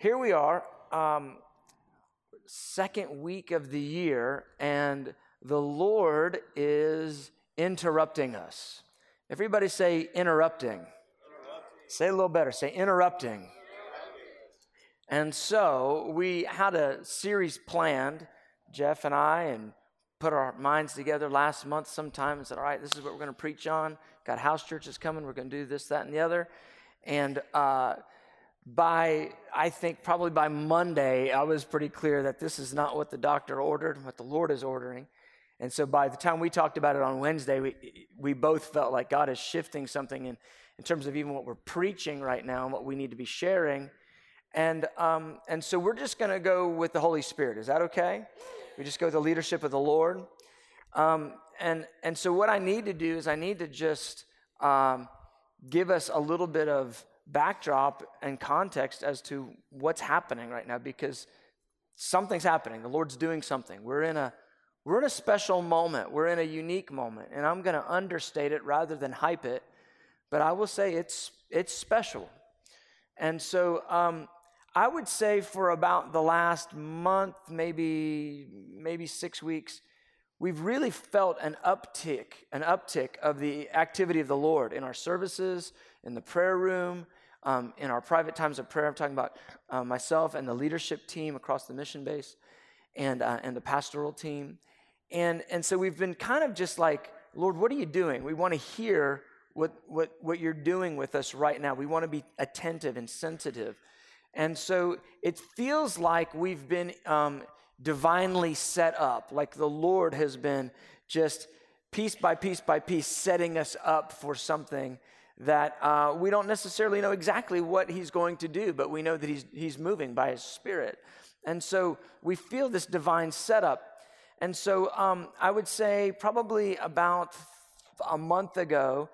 here we are, um, second week of the year, and the Lord is interrupting us. Everybody say interrupting. interrupting. Say a little better. Say interrupting. And so we had a series planned, Jeff and I, and put our minds together last month sometime and said, All right, this is what we're going to preach on. Got house churches coming. We're going to do this, that, and the other. And uh, by, I think, probably by Monday, I was pretty clear that this is not what the doctor ordered, what the Lord is ordering. And so by the time we talked about it on Wednesday, we, we both felt like God is shifting something in, in terms of even what we're preaching right now and what we need to be sharing. And, um, and so we're just going to go with the Holy Spirit. Is that okay? We just go with the leadership of the Lord. Um, and, and so what I need to do is I need to just um, give us a little bit of backdrop and context as to what's happening right now because something's happening. The Lord's doing something. We're in a we're in a special moment. We're in a unique moment. And I'm going to understate it rather than hype it, but I will say it's it's special. And so um, I would say for about the last month, maybe maybe six weeks, we've really felt an uptick, an uptick of the activity of the Lord in our services, in the prayer room, um, in our private times of prayer. I'm talking about uh, myself and the leadership team across the mission base, and uh, and the pastoral team, and and so we've been kind of just like, Lord, what are you doing? We want to hear what what what you're doing with us right now. We want to be attentive and sensitive and so it feels like we've been um, divinely set up, like the Lord has been just piece by piece by piece setting us up for something that uh, we don't necessarily know exactly what He's going to do, but we know that He's, he's moving by His Spirit. And so we feel this divine setup. And so um, I would say probably about a month ago,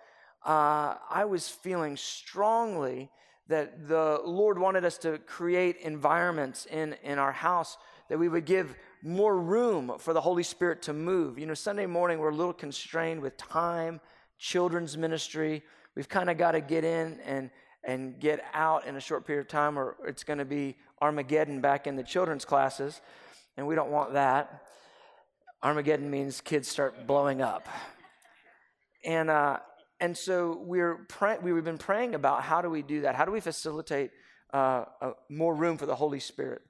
uh, I was feeling strongly that the Lord wanted us to create environments in, in our house that we would give more room for the Holy Spirit to move. You know, Sunday morning we're a little constrained with time, children's ministry. We've kind of got to get in and and get out in a short period of time, or it's going to be Armageddon back in the children's classes, and we don't want that. Armageddon means kids start blowing up. And uh, and so we're pray- we've been praying about how do we do that? How do we facilitate uh, uh, more room for the Holy Spirit?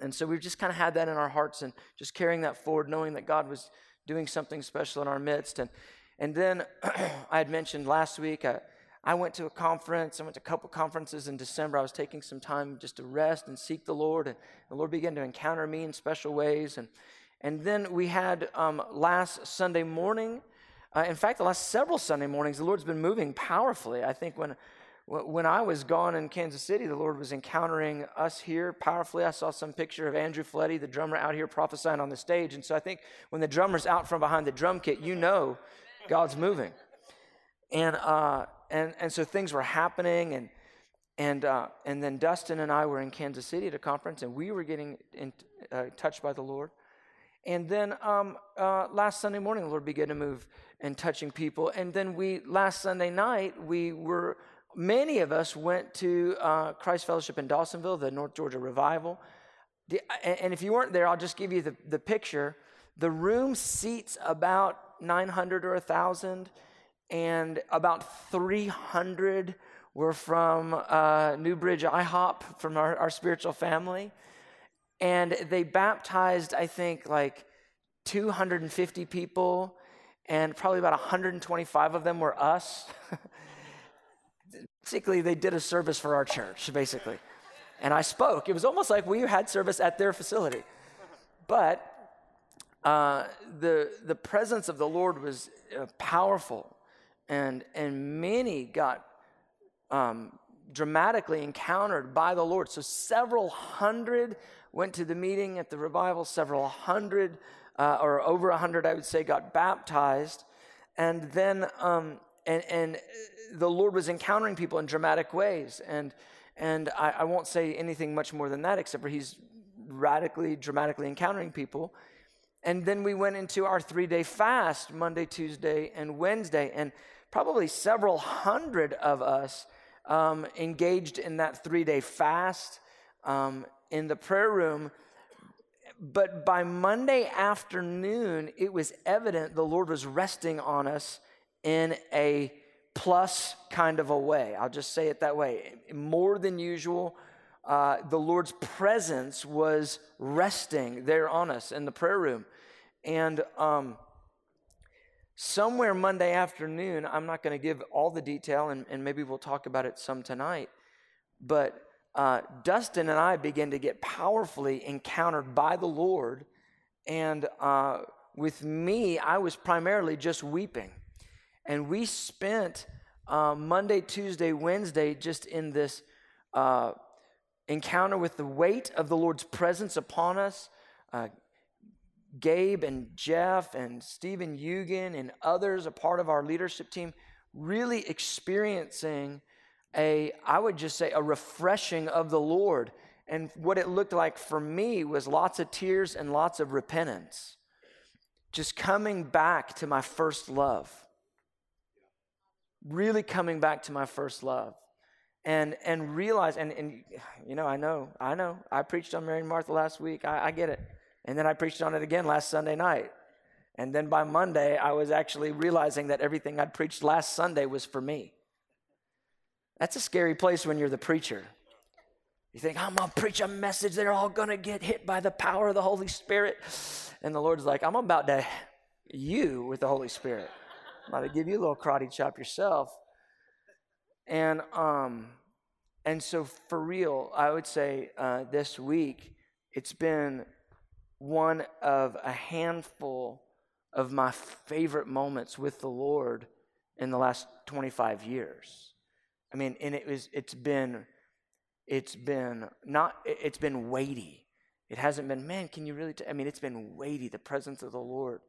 And so we've just kind of had that in our hearts and just carrying that forward, knowing that God was doing something special in our midst. And and then I had mentioned last week. Uh, I went to a conference. I went to a couple conferences in December. I was taking some time just to rest and seek the Lord. And the Lord began to encounter me in special ways. And, and then we had um, last Sunday morning, uh, in fact, the last several Sunday mornings, the Lord's been moving powerfully. I think when, when I was gone in Kansas City, the Lord was encountering us here powerfully. I saw some picture of Andrew Fletty, the drummer, out here prophesying on the stage. And so I think when the drummer's out from behind the drum kit, you know God's moving. And, uh, and, and so things were happening. And, and, uh, and then Dustin and I were in Kansas City at a conference, and we were getting in, uh, touched by the Lord. And then um, uh, last Sunday morning, the Lord began to move and touching people. And then we, last Sunday night, we were, many of us went to uh, Christ Fellowship in Dawsonville, the North Georgia Revival. The, and if you weren't there, I'll just give you the, the picture. The room seats about 900 or 1,000, and about 300 were from uh, New Bridge IHOP, from our, our spiritual family and they baptized, I think, like 250 people, and probably about 125 of them were us. basically, they did a service for our church, basically. And I spoke. It was almost like we had service at their facility. But uh, the, the presence of the Lord was uh, powerful, and, and many got um, dramatically encountered by the Lord. So several hundred went to the meeting at the revival, several hundred, uh, or over a hundred, I would say, got baptized. And then, um, and, and the Lord was encountering people in dramatic ways. And, and I, I won't say anything much more than that, except for He's radically, dramatically encountering people. And then we went into our three day fast Monday, Tuesday, and Wednesday. And probably several hundred of us um, engaged in that three day fast um, in the prayer room. But by Monday afternoon, it was evident the Lord was resting on us in a plus kind of a way. I'll just say it that way. More than usual, uh, the Lord's presence was resting there on us in the prayer room. And um, somewhere Monday afternoon, I'm not going to give all the detail, and, and, maybe we'll talk about it some tonight, but uh, Dustin and I began to get powerfully encountered by the Lord. And uh, with me, I was primarily just weeping. And we spent uh, Monday, Tuesday, Wednesday just in this uh, encounter with the weight of the Lord's presence upon us. Gabe and Jeff and Stephen Eugen and others, a part of our leadership team, really experiencing a, I would just say, a refreshing of the Lord. And what it looked like for me was lots of tears and lots of repentance. Just coming back to my first love. Really coming back to my first love and and realize and and you know I know I know I preached on Mary and Martha last week I, I, get it and then I preached on it again last Sunday night and then by Monday I was actually realizing that everything I'd preached last Sunday was for me. That's a scary place when you're the preacher. You think I'm gonna preach a message they're all gonna get hit by the power of the Holy Spirit, and the Lord's like I'm about to you with the Holy Spirit. I'm about to give you a little karate chop yourself and um, and so for real, I would say uh, this week it's been one of a handful of my favorite moments with the Lord in the last 25 years. I mean, and it was it's been it's been not it's been weighty. It hasn't been, man, can you really? T-? I mean, it's been weighty, the presence of the Lord.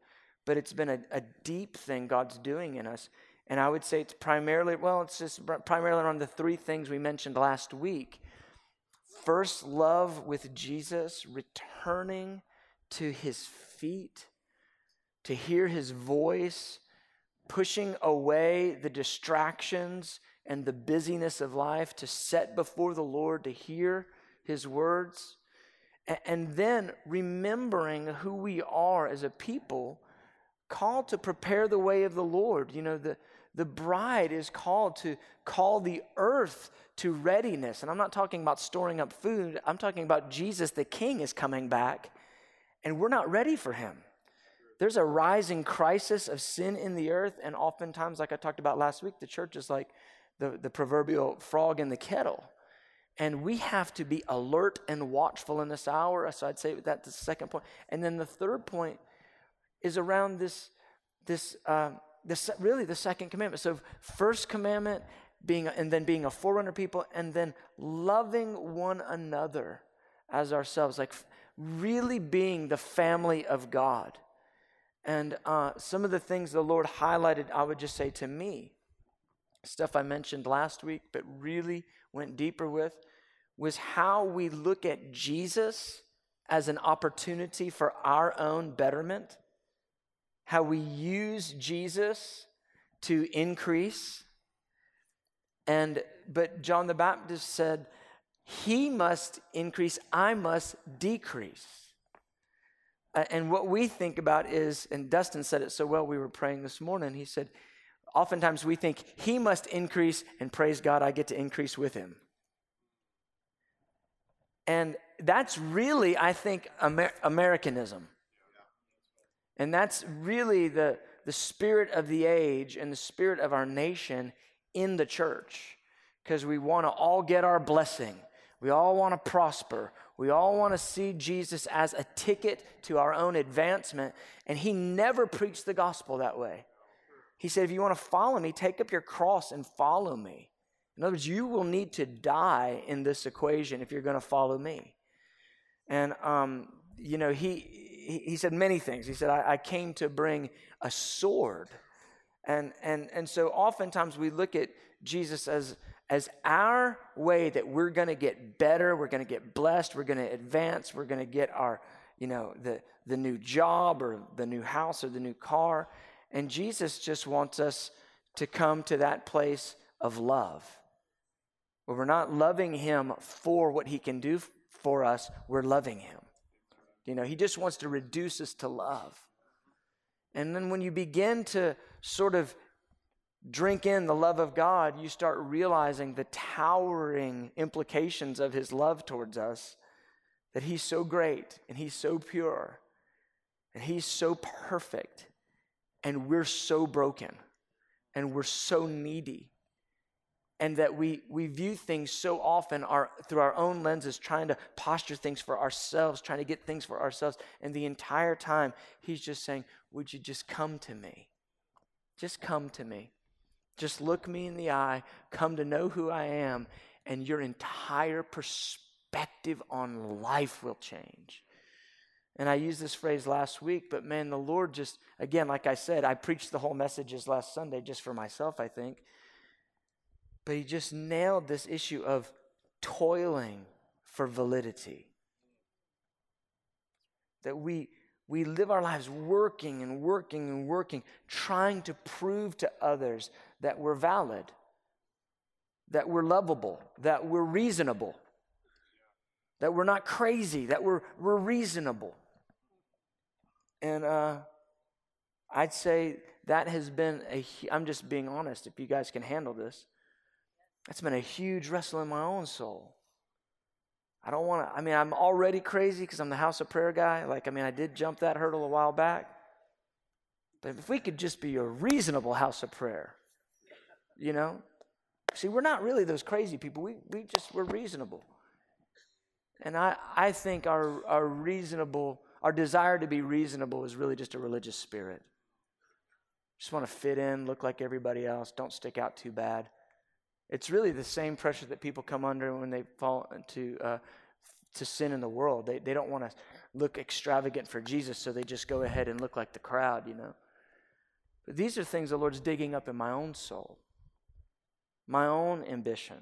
But it's been a, a deep thing God's doing in us. And I would say it's primarily, well, it's just primarily on the three things we mentioned last week. First, love with Jesus, returning to his feet, to hear his voice, pushing away the distractions and the busyness of life, to set before the Lord, to hear his words. And then remembering who we are as a people called to prepare the way of the Lord. You know, the, the bride is called to call the earth to readiness. And I'm not talking about storing up food, I'm talking about Jesus, the King, is coming back, and we're not ready for him. There's a rising crisis of sin in the earth, and oftentimes, like I talked about last week, the church is like the, the proverbial frog in the kettle. And we have to be alert and watchful in this hour. So I'd say that's the second point. And then the third point is around this, this uh, this, really the second commandment. So, first commandment being, and then being a forerunner people, and then loving one another as ourselves, like really being the family of God. And uh, some of the things the Lord highlighted, I would just say to me, stuff I mentioned last week, but really went deeper with, was how we look at Jesus as an opportunity for our own betterment how we use Jesus to increase. And but John the Baptist said, He must increase, I must decrease. And what we think about is, and Dustin said it so well, we were praying this morning. He said, oftentimes we think he must increase, and praise God, I get to increase with him. And that's really, I think, Amer- Americanism. And that's really the, the spirit of the age and the spirit of our nation in the church. Because we want to all get our blessing. We all want to prosper. We all want to see Jesus as a ticket to our own advancement. And he never preached the gospel that way. He said, if you want to follow me, take up your cross and follow me. In other words, you will need to die in this equation if you're going to follow me. And, um, you know, he, he, said many things. He said, I, I came to bring a sword. And, and, and so oftentimes we look at Jesus as, as our way that we're going to get better, we're going to get blessed, we're going to advance, we're going to get our, you know, the, the new job or the new house or the new car. And Jesus just wants us to come to that place of love where we're not loving him for what he can do for us, we're loving him. You know, he just wants to reduce us to love. And then when you begin to sort of drink in the love of God, you start realizing the towering implications of his love towards us that he's so great and he's so pure and he's so perfect and we're so broken and we're so needy and that we, we view things so often our, through our own lenses, trying to posture things for ourselves, trying to get things for ourselves. And the entire time, he's just saying, Would you just come to me? Just come to me. Just look me in the eye, come to know who I am, and your entire perspective on life will change. And I used this phrase last week, but man, the Lord just, again, like I said, I preached the whole messages last Sunday just for myself, I think. But he just nailed this issue of toiling for validity. That we, we live our lives working and working and working, trying to prove to others that we're valid, that we're lovable, that we're reasonable, that we're not crazy, that we're, we're reasonable. And uh, I'd say that has been a, I'm just being honest, if you guys can handle this that's been a huge wrestle in my own soul. I don't want to, I mean, I'm already crazy because I'm the house of prayer guy. Like, I mean, I did jump that hurdle a while back. But if we could just be a reasonable house of prayer, you know? See, we're not really those crazy people. We, we just, we're reasonable. And I, I think our, our reasonable, our desire to be reasonable is really just a religious spirit. Just want to fit in, look like everybody else, don't stick out too bad. It's really the same pressure that people come under when they fall into uh, to sin in the world. They, they don't want to look extravagant for Jesus, so they just go ahead and look like the crowd, you know. But these are things the Lord's digging up in my own soul, my own ambition.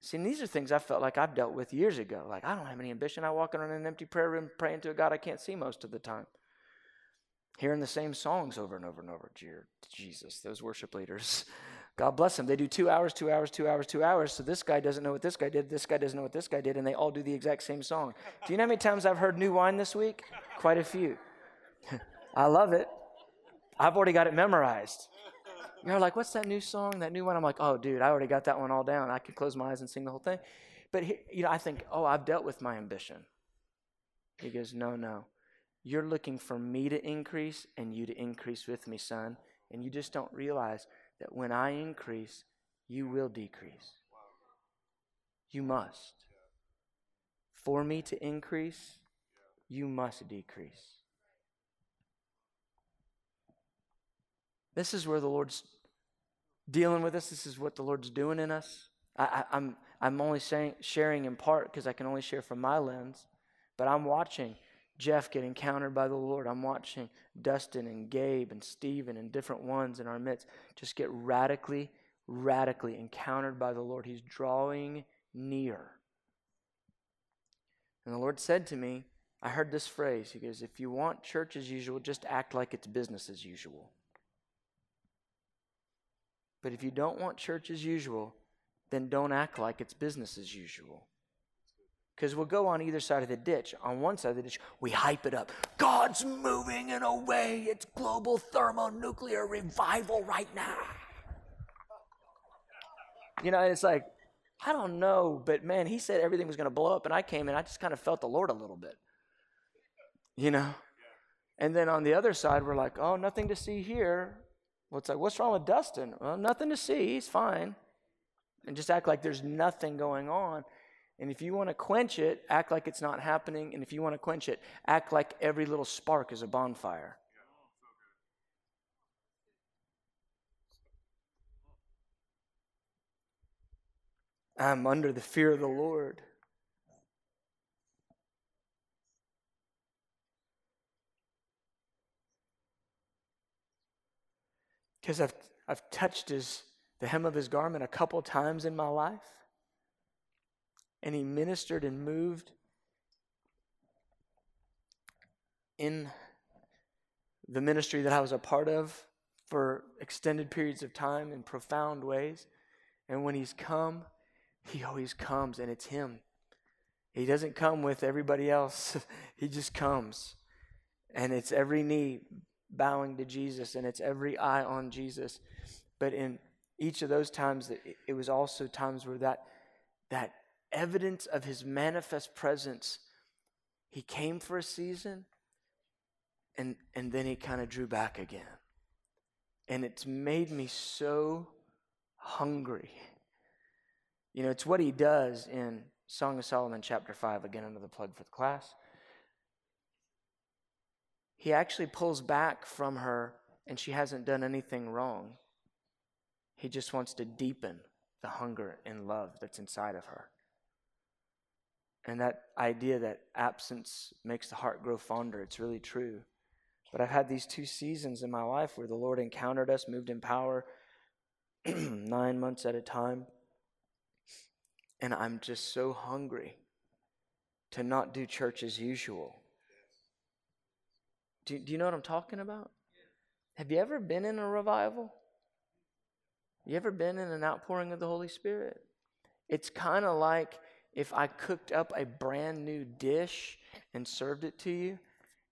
See, these are things I felt like I've dealt with years ago. Like, I don't have any ambition. I walk around an empty prayer room praying to a God I can't see most of the time. Hearing the same songs over and over and over. Dear Jesus, those worship leaders. God bless them. They do two hours, two hours, two hours, two hours. So this guy doesn't know what this guy did. This guy doesn't know what this guy did. And they all do the exact same song. Do you know how many times I've heard New Wine this week? Quite a few. I love it. I've already got it memorized. You're like, what's that new song, that new one? I'm like, oh, dude, I already got that one all down. I could close my eyes and sing the whole thing. But, he, you know, I think, oh, I've dealt with my ambition. He goes, no, no. You're looking for me to increase and you to increase with me, son. And you just don't realize that when I increase, you will decrease. You must. For me to increase, you must decrease. This is where the Lord's dealing with us. This is what the Lord's doing in us. I, am I'm, I'm only saying, sharing in part because I can only share from my lens, but I'm watching Jeff get encountered by the Lord. I'm watching Dustin and Gabe and Stephen and different ones in our midst just get radically, radically encountered by the Lord. He's drawing near. And the Lord said to me, I heard this phrase. He goes, If you want church as usual, just act like it's business as usual. But if you don't want church as usual, then don't act like it's business as usual. Because we'll go on either side of the ditch. On one side of the ditch, we hype it up. God's moving in a way. It's global thermonuclear revival right now. You know, and it's like, I don't know, but man, he said everything was going to blow up, and I came and I just kind of felt the Lord a little bit. You know? And then on the other side, we're like, oh, nothing to see here. Well, it's like, what's wrong with Dustin? Well, nothing to see. He's fine. And just act like there's nothing going on. And if you want to quench it, act like it's not happening. And if you want to quench it, act like every little spark is a bonfire. I'm under the fear of the Lord. Because I've, I've touched his, the hem of his garment a couple times in my life and he ministered and moved in the ministry that I was a part of for extended periods of time in profound ways. And when he's come, he always comes, and it's him. He doesn't come with everybody else, he just comes. And it's every knee bowing to Jesus and it's every eye on Jesus. But in each of those times, it was also times where that, that evidence of his manifest presence, he came for a season and, and then he kind of drew back again. And it's made me so hungry. You know, it's what he does in Song of Solomon, chapter 5. Again, another plug for the class. He actually pulls back from her, and she hasn't done anything wrong. He just wants to deepen the hunger and love that's inside of her. And that idea that absence makes the heart grow fonder, it's really true. But I've had these two seasons in my life where the Lord encountered us, moved in power, nine months at a time. And I'm just so hungry to not do church as usual. Do, do you know what I'm talking about? Have you ever been in a revival? You ever been in an outpouring of the Holy Spirit? It's kind of like if I cooked up a brand new dish and served it to you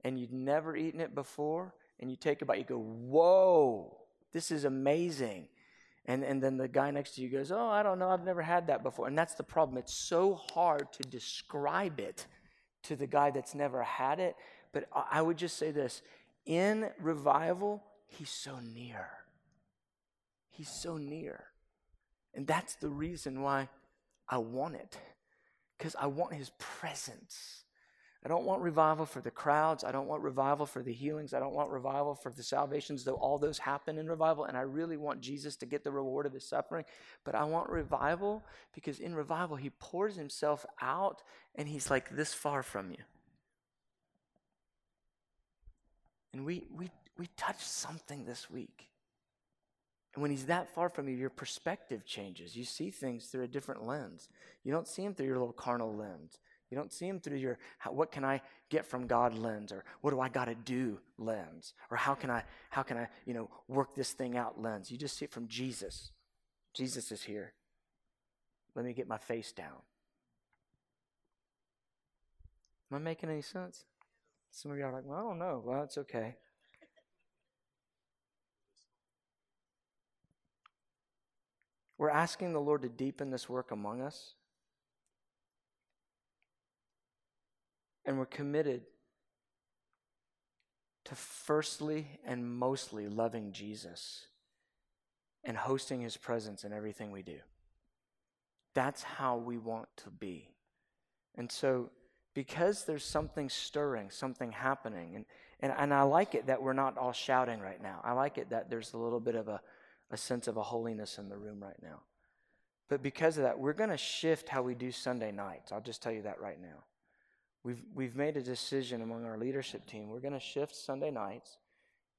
and you'd never eaten it before, and you take a bite, you go, Whoa, this is amazing. And, and then the guy next to you goes, Oh, I don't know, I've never had that before. And that's the problem. It's so hard to describe it to the guy that's never had it. But I would just say this in revival, he's so near. He's so near. And that's the reason why I want it, because I want his presence. I don't want revival for the crowds. I don't want revival for the healings. I don't want revival for the salvations, though all those happen in revival. And I really want Jesus to get the reward of his suffering. But I want revival because in revival, he pours himself out and he's like this far from you. And we, we, we touched something this week. And when he's that far from you, your perspective changes. You see things through a different lens. You don't see him through your little carnal lens. You don't see him through your how, what can I get from God lens or what do I got to do lens or how can I how can I, you know, work this thing out lens. You just see it from Jesus. Jesus is here. Let me get my face down. Am I making any sense? Some of you are like, well, I don't know. Well, it's okay. We're asking the Lord to deepen this work among us. And we're committed to firstly and mostly loving Jesus and hosting his presence in everything we do. That's how we want to be. And so, because there's something stirring, something happening, and, and, and I like it that we're not all shouting right now. I like it that there's a little bit of a, a sense of a holiness in the room right now. But because of that, we're going to shift how we do Sunday nights. I'll just tell you that right now. We've, we've made a decision among our leadership team. We're going to shift Sunday nights,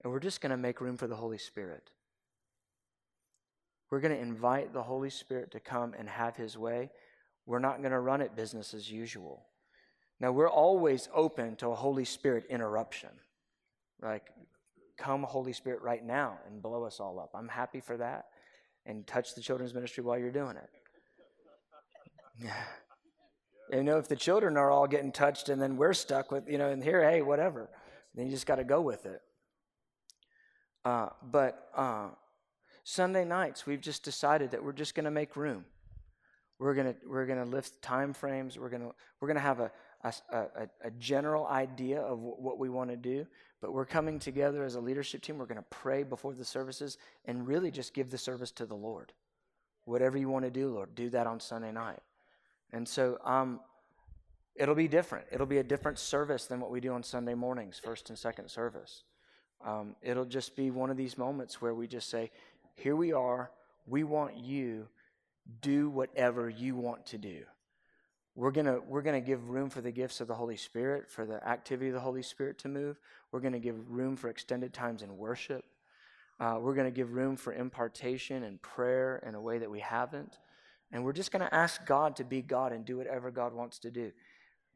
and we're just going to make room for the Holy Spirit. We're going to invite the Holy Spirit to come and have his way. We're not going to run it business as usual. Now, we're always open to a Holy Spirit interruption. Like, come, Holy Spirit, right now and blow us all up. I'm happy for that. And touch the children's ministry while you're doing it. Yeah. You know, if the children are all getting touched and then we're stuck with, you know, and here, hey, whatever, then you just got to go with it. Uh, but uh, Sunday nights, we've just decided that we're just going to make room. We're going to we're going to lift time frames. We're going to we're going to have a a, a, a, general idea of w- what we want to do, but we're coming together as a leadership team. We're going to pray before the services and really just give the service to the Lord. Whatever you want to do, Lord, do that on Sunday night. And so um, it'll be different. It'll be a different service than what we do on Sunday mornings, first and second service. Um, it'll just be one of these moments where we just say, Here we are. We want you. Do whatever you want to do. We're going to we're going to give room for the gifts of the Holy Spirit, for the activity of the Holy Spirit to move. We're going to give room for extended times in worship. Uh, we're going to give room for impartation and prayer in a way that we haven't. And we're just going to ask God to be God and do whatever God wants to do.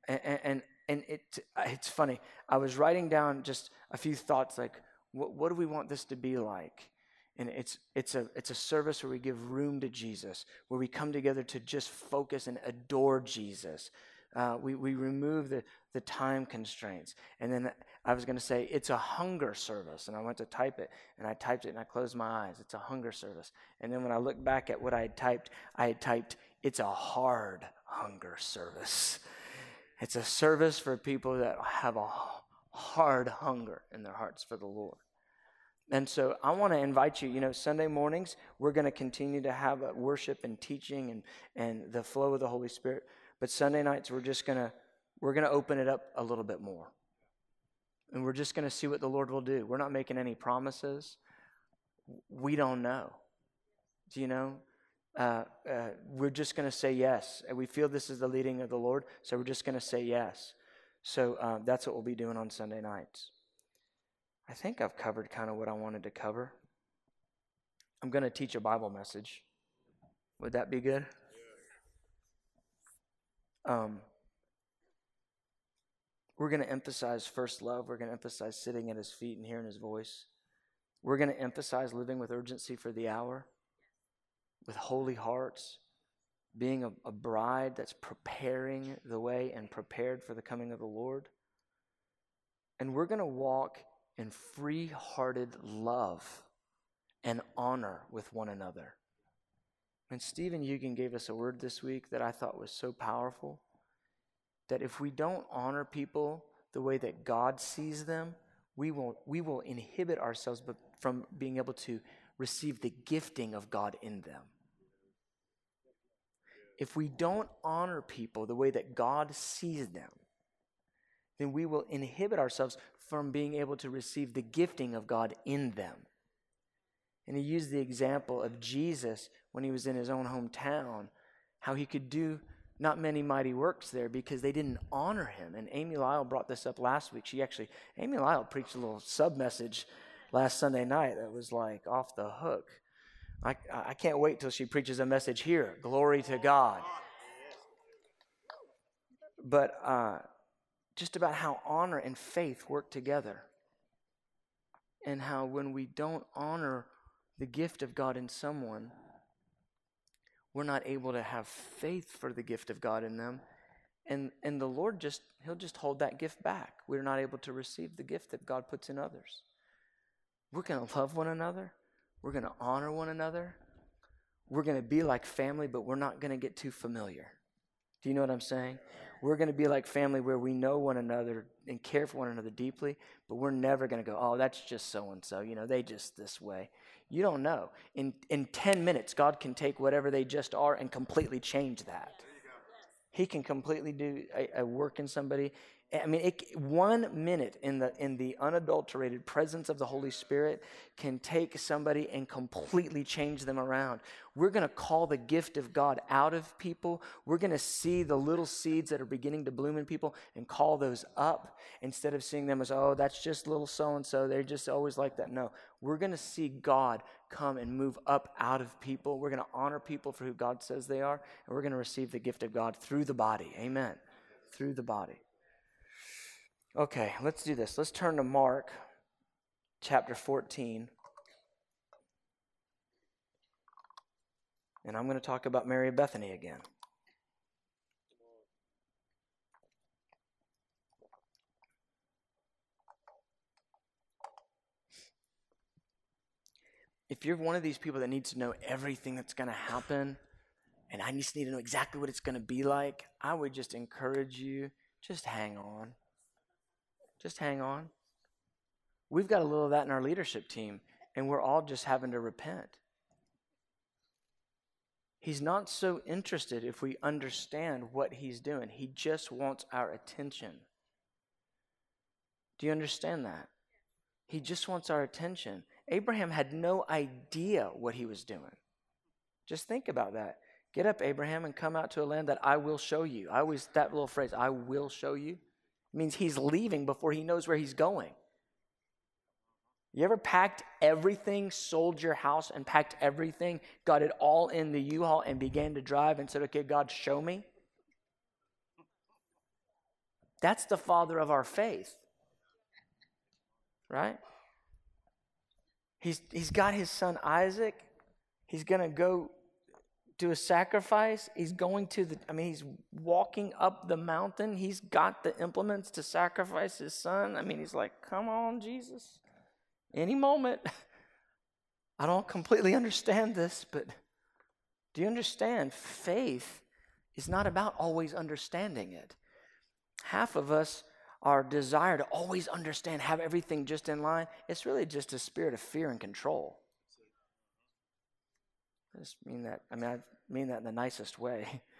And, and, and it, it's funny. I was writing down just a few thoughts like, what, what do we want this to be like? And it's, it's, a, it's a service where we give room to Jesus, where we come together to just focus and adore Jesus. Uh, we, we remove the, the time constraints. And then I was going to say, it's a hunger service. And I went to type it, and I typed it, and I closed my eyes. It's a hunger service. And then when I looked back at what I had typed, I had typed, it's a hard hunger service. It's a service for people that have a hard hunger in their hearts for the Lord. And so I want to invite you, you know, Sunday mornings, we're going to continue to have worship and teaching and, and the flow of the Holy Spirit. But Sunday nights, we're just going to, we're going to open it up a little bit more. And we're just going to see what the Lord will do. We're not making any promises. We don't know. Do you know? Uh, uh, we're just going to say yes. And we feel this is the leading of the Lord, so we're just going to say yes. So uh, that's what we'll be doing on Sunday nights. I think I've covered kind of what I wanted to cover. I'm going to teach a Bible message. Would that be good? Um, we're going to emphasize first love. We're going to emphasize sitting at his feet and hearing his voice. We're going to emphasize living with urgency for the hour, with holy hearts, being a, a bride that's preparing the way and prepared for the coming of the Lord. And we're going to walk in free hearted love and honor with one another. And Stephen Eugen gave us a word this week that I thought was so powerful that if we don't honor people the way that God sees them, we will, we will inhibit ourselves from being able to receive the gifting of God in them. If we don't honor people the way that God sees them, then we will inhibit ourselves from being able to receive the gifting of God in them. And he used the example of Jesus when he was in his own hometown, how he could do not many mighty works there because they didn't honor him. And Amy Lyle brought this up last week. She actually, Amy Lyle preached a little sub message last Sunday night that was like off the hook. I, I can't wait till she preaches a message here. Glory to God. But uh, just about how honor and faith work together. And how when we don't honor the gift of God in someone, we're not able to have faith for the gift of God in them. And, and the Lord just, He'll just hold that gift back. We're not able to receive the gift that God puts in others. We're going to love one another. We're going to honor one another. We're going to be like family, but we're not going to get too familiar. Do you know what I'm saying? We're going to be like family where we know one another and care for one another deeply, but we're never going to go, oh, that's just so and so. You know, they just this way. You don't know. In, in 10 minutes, God can take whatever they just are and completely change that. He can completely do a, a work in somebody I mean, it, one minute in the in the unadulterated presence of the Holy Spirit can take somebody and completely change them around. We're going to call the gift of God out of people. We're going to see the little seeds that are beginning to bloom in people and call those up instead of seeing them as, oh, that's just little so and so. They're just always like that. No, we're going to see God come and move up out of people. We're going to honor people for who God says they are, and we're going to receive the gift of God through the body. Amen. Through the body. Okay, let's do this. Let's turn to Mark chapter 14. And I'm going to talk about Mary Bethany again. If you're one of these people that needs to know everything that's going to happen, and I just need to know exactly what it's going to be like, I would just encourage you just hang on. Just hang on. We've got a little of that in our leadership team, and we're all just having to repent. He's not so interested if we understand what he's doing. He just wants our attention. Do you understand that? He just wants our attention. Abraham had no idea what he was doing. Just think about that. Get up, Abraham, and come out to a land that I will show you. I always, that little phrase, I will show you means he's leaving before he knows where he's going. You ever packed everything, sold your house and packed everything, got it all in the U Haul and began to drive and said, Okay, God, show me? That's the father of our faith. Right? He's, he's got his son Isaac. He's going to go do a sacrifice. He's going to the, I mean, he's walking up the mountain. He's got the implements to sacrifice his son. I mean, he's like, come on, Jesus. Any moment. I don't completely understand this, but do you understand? Faith is not about always understanding it. Half of us, our desire to always understand, have everything just in line, it's really just a spirit of fear and control. I just mean that, I mean, I mean that in the nicest way.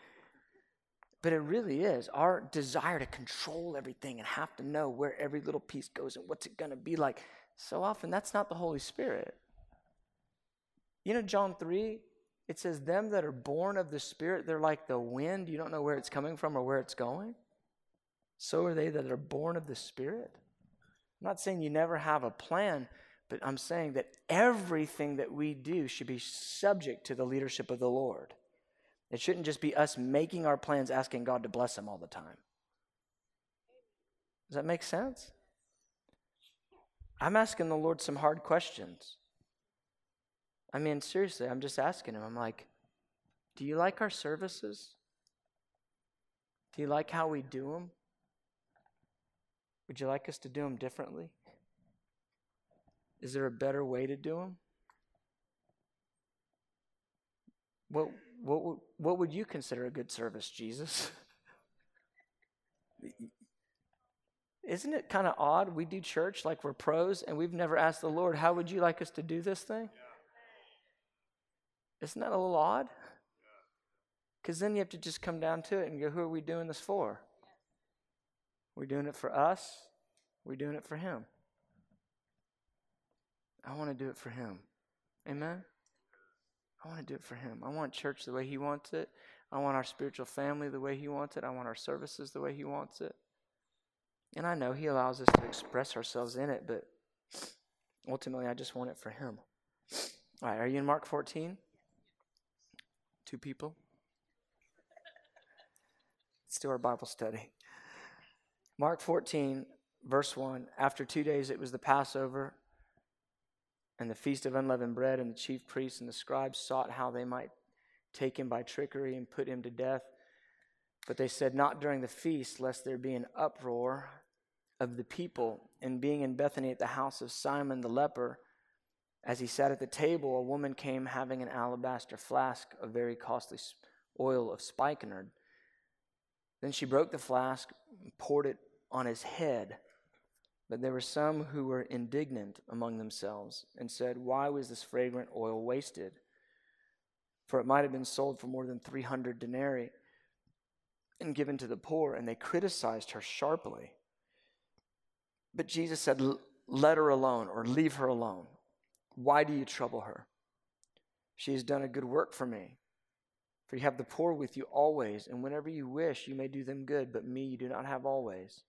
But it really is our desire to control everything and have to know where every little piece goes and what's it going to be like. So often, that's not the Holy Spirit. You know, John 3, it says, Them that are born of the Spirit, they're like the wind. You don't know where it's coming from or where it's going. So are they that are born of the Spirit. I'm not saying you never have a plan, but I'm saying that everything that we do should be subject to the leadership of the Lord. It shouldn't just be us making our plans, asking God to bless them all the time. Does that make sense? I'm asking the Lord some hard questions. I mean, seriously, I'm just asking Him. I'm like, do you like our services? Do you like how we do them? Would you like us to do them differently? Is there a better way to do them? What, what, what would you consider a good service, Jesus? Isn't it kind of odd? We do church like we're pros, and we've never asked the Lord, How would you like us to do this thing? Yeah. Isn't that a little odd? Because then you have to just come down to it and go, Who are we doing this for? We're doing it for us, we're doing it for Him. I want to do it for Him. Amen? I want to do it for Him. I want church the way He wants it. I want our spiritual family the way He wants it. I want our services the way He wants it. And I know He allows us to express ourselves in it, but ultimately I just want it for Him. All right, are you in Mark 14? Two people? Let's do our Bible study. Mark 14, verse 1. After two days, it was the Passover and the feast of unleavened bread, and the chief priests and the scribes sought how they might take him by trickery and put him to death. But they said, Not during the feast, lest there be an uproar of the people. And being in Bethany at the house of Simon the leper, as he sat at the table, a woman came having an alabaster flask of very costly oil of spikenard. Then she broke the flask and poured it on his head. But there were some who were indignant among themselves and said, Why was this fragrant oil wasted? For it might have been sold for more than 300 denarii and given to the poor. And they criticized her sharply. But Jesus said, Let her alone or leave her alone. Why do you trouble her? She has done a good work for me. For you have the poor with you always, and whenever you wish, you may do them good, but me you do not have always.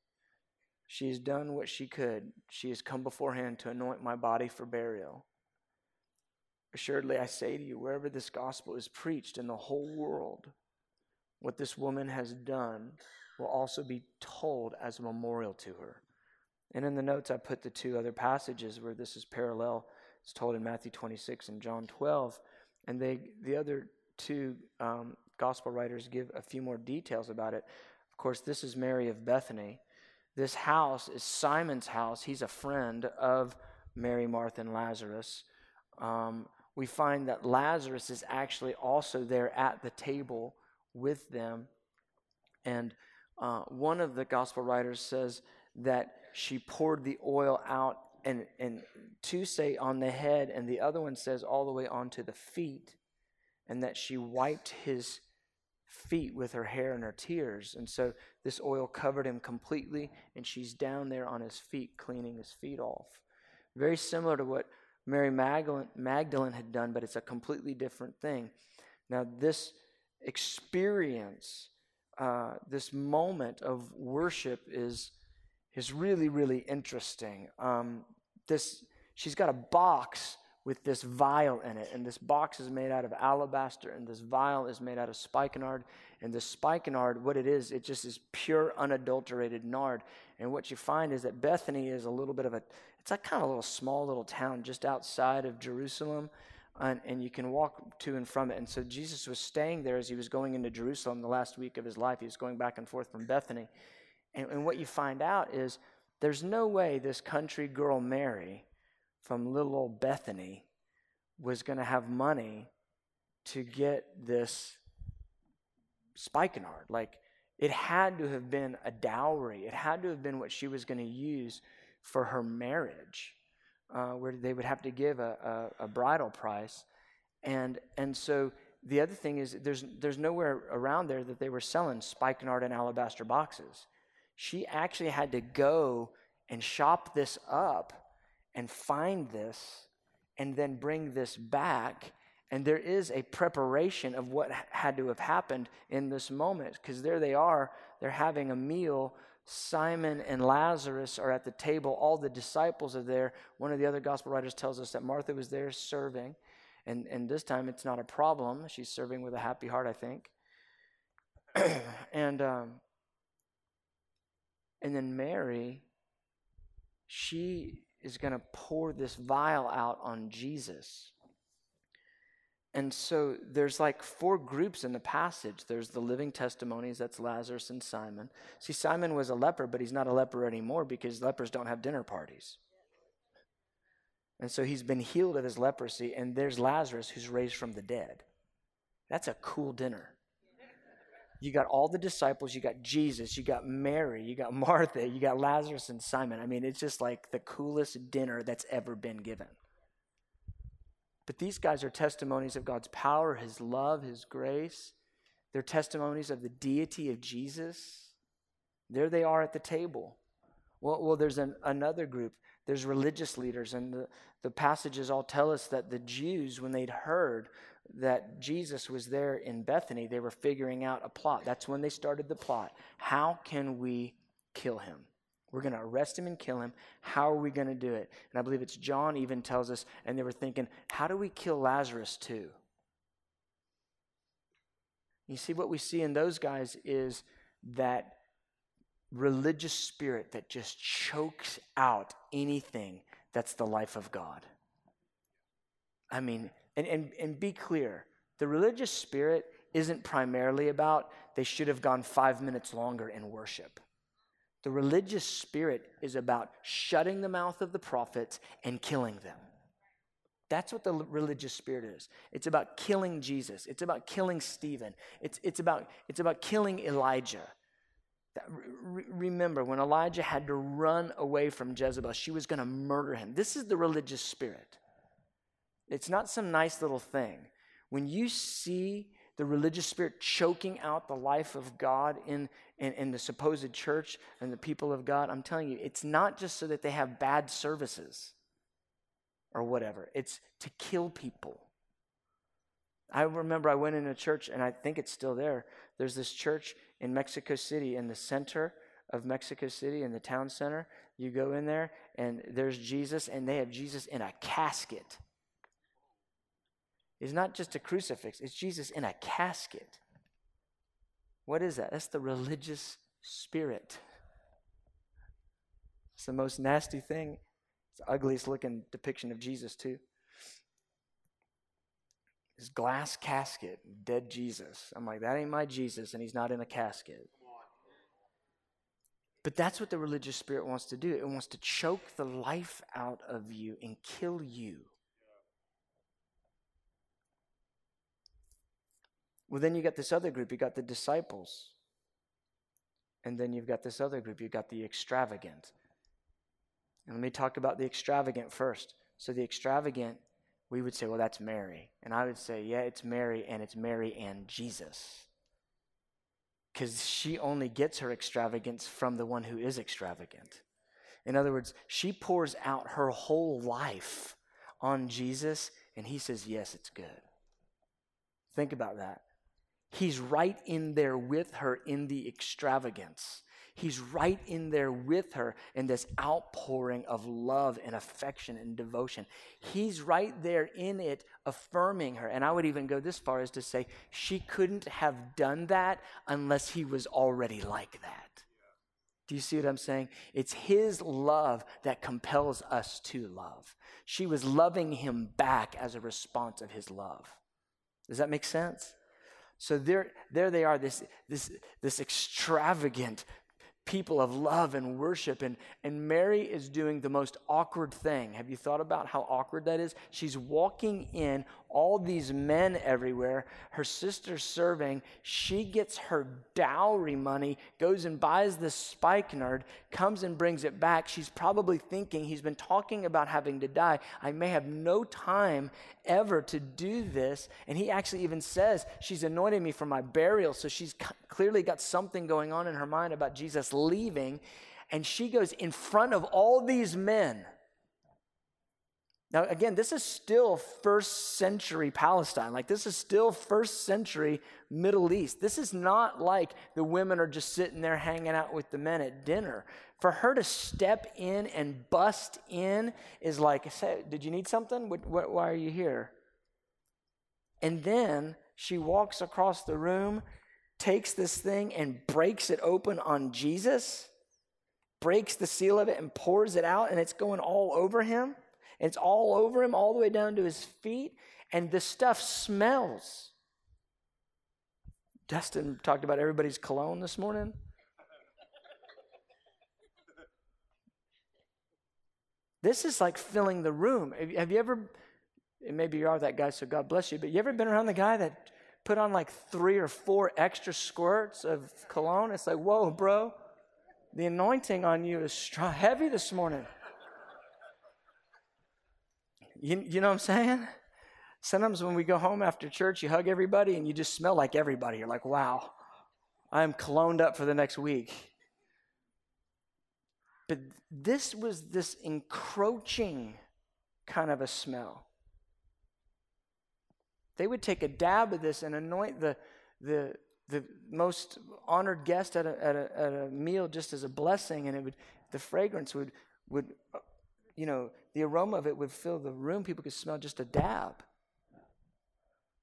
She has done what she could. She has come beforehand to anoint my body for burial. Assuredly, I say to you, wherever this gospel is preached in the whole world, what this woman has done will also be told as a memorial to her. And in the notes, I put the two other passages where this is parallel. It's told in Matthew 26 and John 12. And they, the other two um, gospel writers give a few more details about it. Of course, this is Mary of Bethany. This house is Simon's house. He's a friend of Mary, Martha, and Lazarus. Um, we find that Lazarus is actually also there at the table with them. And uh, one of the gospel writers says that she poured the oil out and, and two say on the head, and the other one says all the way onto the feet, and that she wiped his feet with her hair and her tears. And so this oil covered him completely, and she's down there on his feet, cleaning his feet off. Very similar to what Mary Magdalene, Magdalene had done, but it's a completely different thing. Now, this experience, uh, this moment of worship is, is really, really interesting. Um, this, she's got a box with this vial in it. And this box is made out of alabaster, and this vial is made out of spikenard. And the spikenard, what it is, it just is pure, unadulterated nard. And what you find is that Bethany is a little bit of a, it's like kind of a little small little town just outside of Jerusalem. and, and you can walk to and from it. And so Jesus was staying there as he was going into Jerusalem the last week of his life. He was going back and forth from Bethany. And, and what you find out is there's no way this country girl Mary from little old Bethany was going to have money to get this spikenard. Like, it had to have been a dowry, it had to have been what she was going to use for her marriage uh, where they would have to give a, a, a bridal price. And, and so the other thing is there's, there's nowhere around there that they were selling spikenard in alabaster boxes. She actually had to go and shop this up and find this and then bring this back. And there is a preparation of what had to have happened in this moment because there they are, they're having a meal Simon and Lazarus are at the table. All the disciples are there. One of the other gospel writers tells us that Martha was there serving. And, and this time it's not a problem. She's serving with a happy heart, I think. and, um, and then Mary, she is going to pour this vial out on Jesus. And so there's like four groups in the passage. There's the living testimonies, that's Lazarus and Simon. See, Simon was a leper, but he's not a leper anymore because lepers don't have dinner parties. And so he's been healed of his leprosy. And there's Lazarus who's raised from the dead. That's a cool dinner. You got all the disciples, you got Jesus, you got Mary, you got Martha, you got Lazarus and Simon. I mean, it's just like the coolest dinner that's ever been given. But these guys are testimonies of God's power, His love, His grace. They're testimonies of the deity of Jesus. There they are at the table. Well, well there's an, another group. There's religious leaders, and the, the passages all tell us that the Jews, when they'd heard that Jesus was there in Bethany, they were figuring out a plot. That's when they started the plot. How can we kill him? We're going to arrest him and kill him. How are we going to do it? And I believe it's John even tells us, and they were thinking, how do we kill Lazarus too? You see, what we see in those guys is that religious spirit that just chokes out anything that's the life of God. I mean, and, and, and be clear the religious spirit isn't primarily about they should have gone five minutes longer in worship. The religious spirit is about shutting the mouth of the prophets and killing them. That's what the religious spirit is. It's about killing Jesus. It's about killing Stephen. It's, it's, about, it's about killing Elijah. Re- remember, when Elijah had to run away from Jezebel, she was going to murder him. This is the religious spirit. It's not some nice little thing. When you see the religious spirit choking out the life of God in, in, in, the supposed church and the people of God, I'm telling you, it's not just so that they have bad services or whatever, it's to kill people. I remember I went in a church, and I think it's still there. There's this church in Mexico City, in the center of Mexico City, in the town center. You go in there, and there's Jesus, and they have Jesus in a casket is not just a crucifix, it's Jesus in a casket. What is that? That's the religious spirit. It's the most nasty thing. It's the ugliest looking depiction of Jesus, too. This glass casket, dead Jesus. I'm like, that ain't my Jesus, and he's not in a casket. But that's what the religious spirit wants to do. It wants to choke the life out of you and kill you. Well, then you got this other group. You got the disciples. And then you've got this other group. You've got the extravagant. And let me talk about the extravagant first. So, the extravagant, we would say, well, that's Mary. And I would say, yeah, it's Mary, and it's Mary and Jesus. Because she only gets her extravagance from the one who is extravagant. In other words, she pours out her whole life on Jesus, and he says, yes, it's good. Think about that. He's right in there with her in the extravagance. He's right in there with her in this outpouring of love and affection and devotion. He's right there in it, affirming her. And I would even go this far as to say she couldn't have done that unless he was already like that. Do you see what I'm saying? It's his love that compels us to love. She was loving him back as a response of his love. Does that make sense? So there, there they are, this, this, this extravagant people of love and worship. And, and Mary is doing the most awkward thing. Have you thought about how awkward that is? She's walking in, all these men everywhere, her sister's serving. She gets her dowry money, goes and buys this spikenard, comes and brings it back. She's probably thinking, he's been talking about having to die. I may have no time ever to do this. And he actually even says, She's anointed me for my burial. So she's clearly got something going on in her mind about Jesus leaving. And she goes in front of all these men now, again, this is still first century Palestine. Like, this is still first century Middle East. This is not like the women are just sitting there hanging out with the men at dinner. For her to step in and bust in is like, Did you need something? What, what, why are you here? And then she walks across the room, takes this thing, and breaks it open on Jesus, breaks the seal of it, and pours it out, and it's going all over him. It's all over him, all the way down to his feet, and the stuff smells. Dustin talked about everybody's cologne this morning. This is like filling the room. Have you ever, maybe you are that guy, so God bless you, but you ever been around the guy that put on like three or four extra squirts of cologne? It's like, whoa, bro, the anointing on you is heavy this morning. You, you know what I'm saying? Sometimes when we go home after church, you hug everybody and you just smell like everybody. You're like, wow, I'm cloned up for the next week. But this was this encroaching kind of a smell. They would take a dab of this and anoint the, the, the most honored guest at a, at, a, at a meal just as a blessing, and it would, the fragrance would, would you know, the aroma of it would fill the room. People could smell just a dab.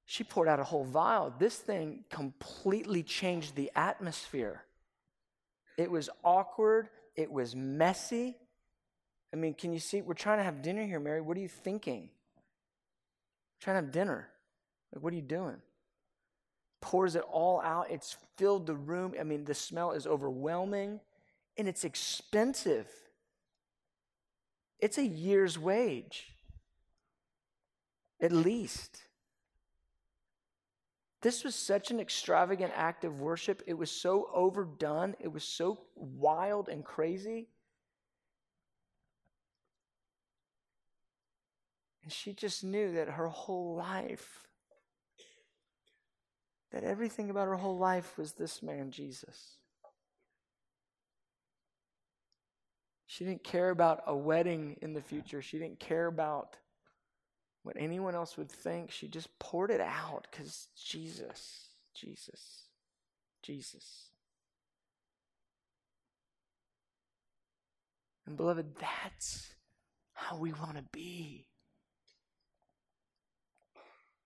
She poured out a whole vial. This thing completely changed the atmosphere. It was awkward. It was messy. I mean, can you see? We're trying to have dinner here, Mary. What are you thinking? We're trying to have dinner. Like, what are you doing? Pours it all out. It's filled the room. I mean, the smell is overwhelming and it's expensive. It's a year's wage, at least. This was such an extravagant act of worship. It was so overdone. It was so wild and crazy. And she just knew that her whole life, that everything about her whole life was this man, Jesus. She didn't care about a wedding in the future. She didn't care about what anyone else would think. She just poured it out because Jesus, Jesus, Jesus. And beloved, that's how we want to be.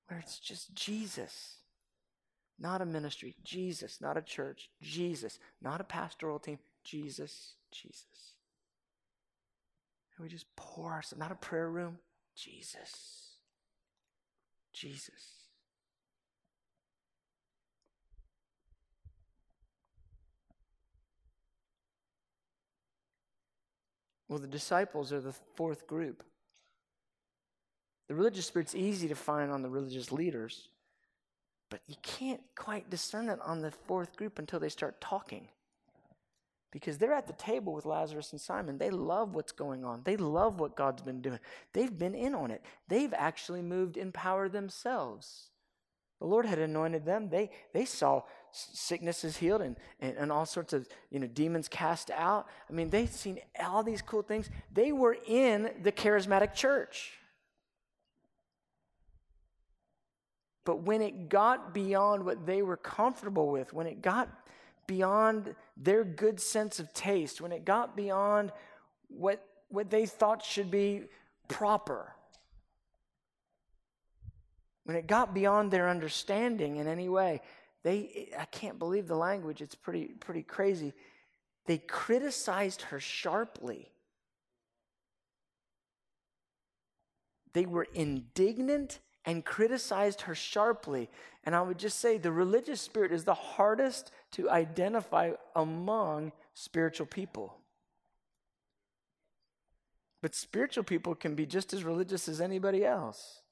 Where it's just Jesus, not a ministry, Jesus, not a church, Jesus, not a pastoral team, Jesus, Jesus. And we just pour ourselves, not a prayer room, Jesus. Jesus. Well, the disciples are the fourth group. The religious spirit's easy to find on the religious leaders, but you can't quite discern it on the fourth group until they start talking because they're at the table with Lazarus and Simon. They love what's going on. They love what God's been doing. They've been in on it. They've actually moved in power themselves. The Lord had anointed them. They, they saw sicknesses healed and, and, and all sorts of you know demons cast out. I mean, they'd seen all these cool things. They were in the charismatic church. But when it got beyond what they were comfortable with, when it got beyond their good sense of taste, when it got beyond what, what they thought should be proper, when it got beyond their understanding in any way, they, I can't believe the language, it's pretty, pretty crazy. they criticized her sharply. They were indignant and criticized her sharply. And I would just say the religious spirit is the hardest to identify among spiritual people. But spiritual people can be just as religious as anybody else.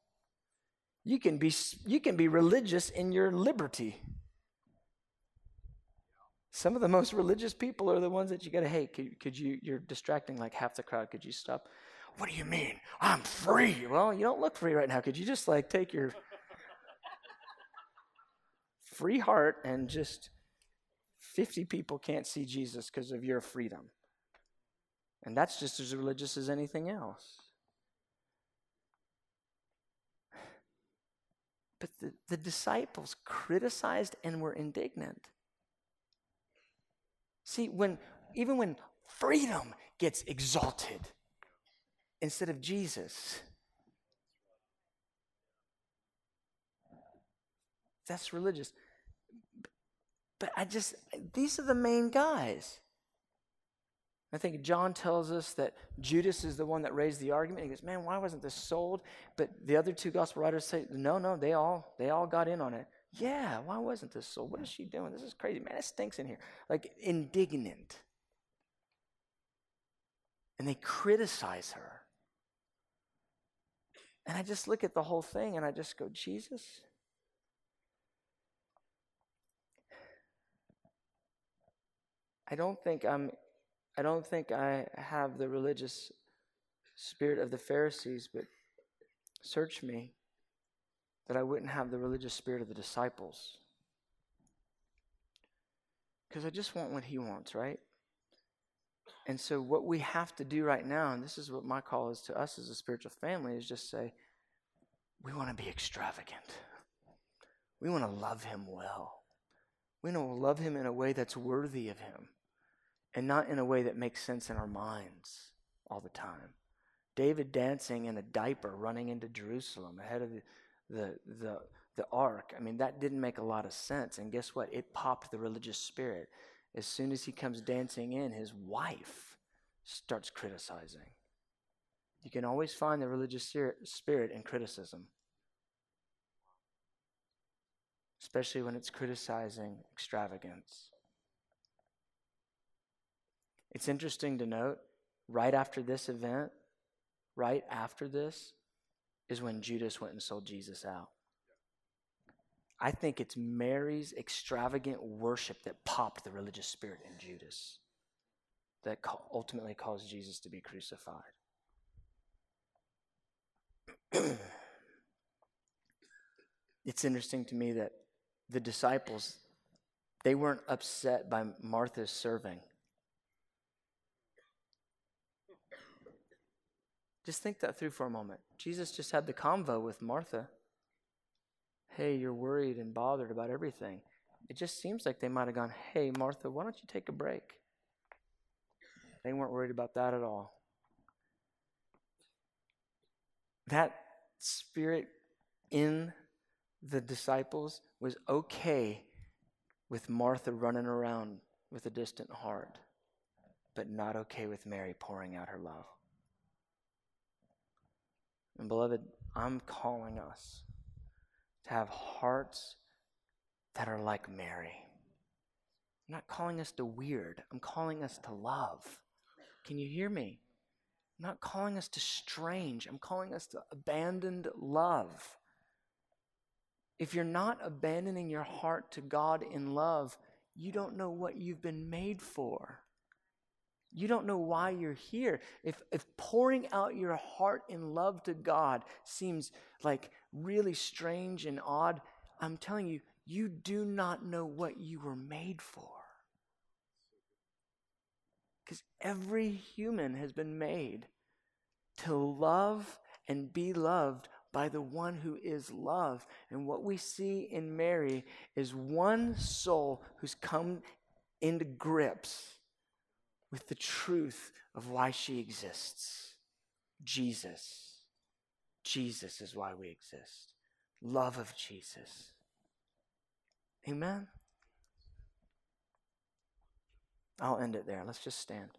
You can be, you can be religious in your liberty. Some of the most religious people are the ones that you got to, hey, could, could you, you're distracting like half the crowd. Could you stop? What do you mean? I'm free. Well, you don't look free right now. Could you just like take your free heart and just 50 people can't see Jesus because of your freedom? And that's just as religious as anything else. But the, the disciples criticized and were indignant. See, when even when freedom gets exalted instead of Jesus, that's religious. But I just, these are the main guys. I think John tells us that Judas is the one that raised the argument. He goes, "Man, why wasn't this sold?" But the other two gospel writers say, "No, no, they all they all got in on it." Yeah, why wasn't this sold? What is she doing? This is crazy, man. It stinks in here. Like indignant. And they criticize her. And I just look at the whole thing and I just go, Jesus, I don't think I'm I don't think I have the religious spirit of the Pharisees, but search me that I wouldn't have the religious spirit of the disciples. Because I just want what he wants, right? And so, what we have to do right now, and this is what my call is to us as a spiritual family, is just say, we want to be extravagant. We want to love him well. We want to love him in a way that's worthy of him and not in a way that makes sense in our minds all the time. David dancing in a diaper running into Jerusalem ahead of the, the, the, the ark. I mean, that didn't make a lot of sense. And guess what? It popped the religious spirit. As soon as he comes dancing in, his wife starts criticizing. You can always find the religious spirit in criticism, especially when it's criticizing extravagance. It's interesting to note, right after this event, right after this, is when Judas went and sold Jesus out. I think it's Mary's extravagant worship that popped the religious spirit in Judas that ultimately caused Jesus to be crucified. it's interesting to me that the disciples they weren't upset by Martha's serving. Just think that through for a moment. Jesus just had the convo with Martha. Hey, you're worried and bothered about everything. It just seems like they might have gone, Hey, Martha, why don't you take a break? They weren't worried about that at all. That spirit in the disciples was okay with Martha running around with a distant heart, but not okay with Mary pouring out her love. And beloved, I'm calling us to have hearts that are like Mary. I'm not calling us to weird, I'm calling us to love. Can you hear me? I'm not calling us to strange, I'm calling us to abandoned love. If you're not abandoning your heart to God in love, you don't know what you've been made for. You don't know why you're here. If, if pouring out your heart in love to God seems like really strange and odd, I'm telling you, you do not know what you were made for. Because every human has been made to love and be loved by the one who is love. And what we see in Mary is one soul who's come into grips with the truth of why she exists Jesus. Jesus is why we exist. Love of Jesus. Amen. I'll end it there. Let's just stand.